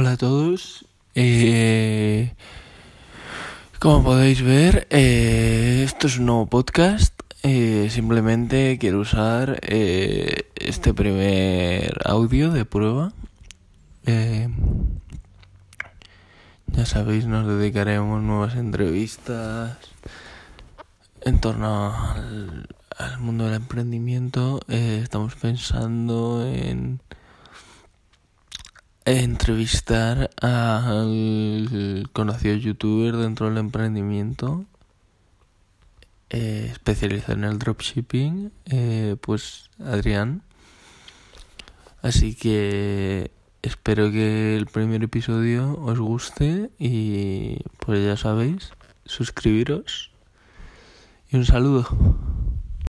Hola a todos. Eh, como podéis ver, eh, esto es un nuevo podcast. Eh, simplemente quiero usar eh, este primer audio de prueba. Eh, ya sabéis, nos dedicaremos nuevas entrevistas en torno al, mundo del emprendimiento. Estamos pensando en entrevistar al conocido youtuber dentro del emprendimiento eh, especializado en el dropshipping, eh, pues Adrián. Así que espero que el primer episodio os guste y pues ya sabéis, suscribiros y un saludo.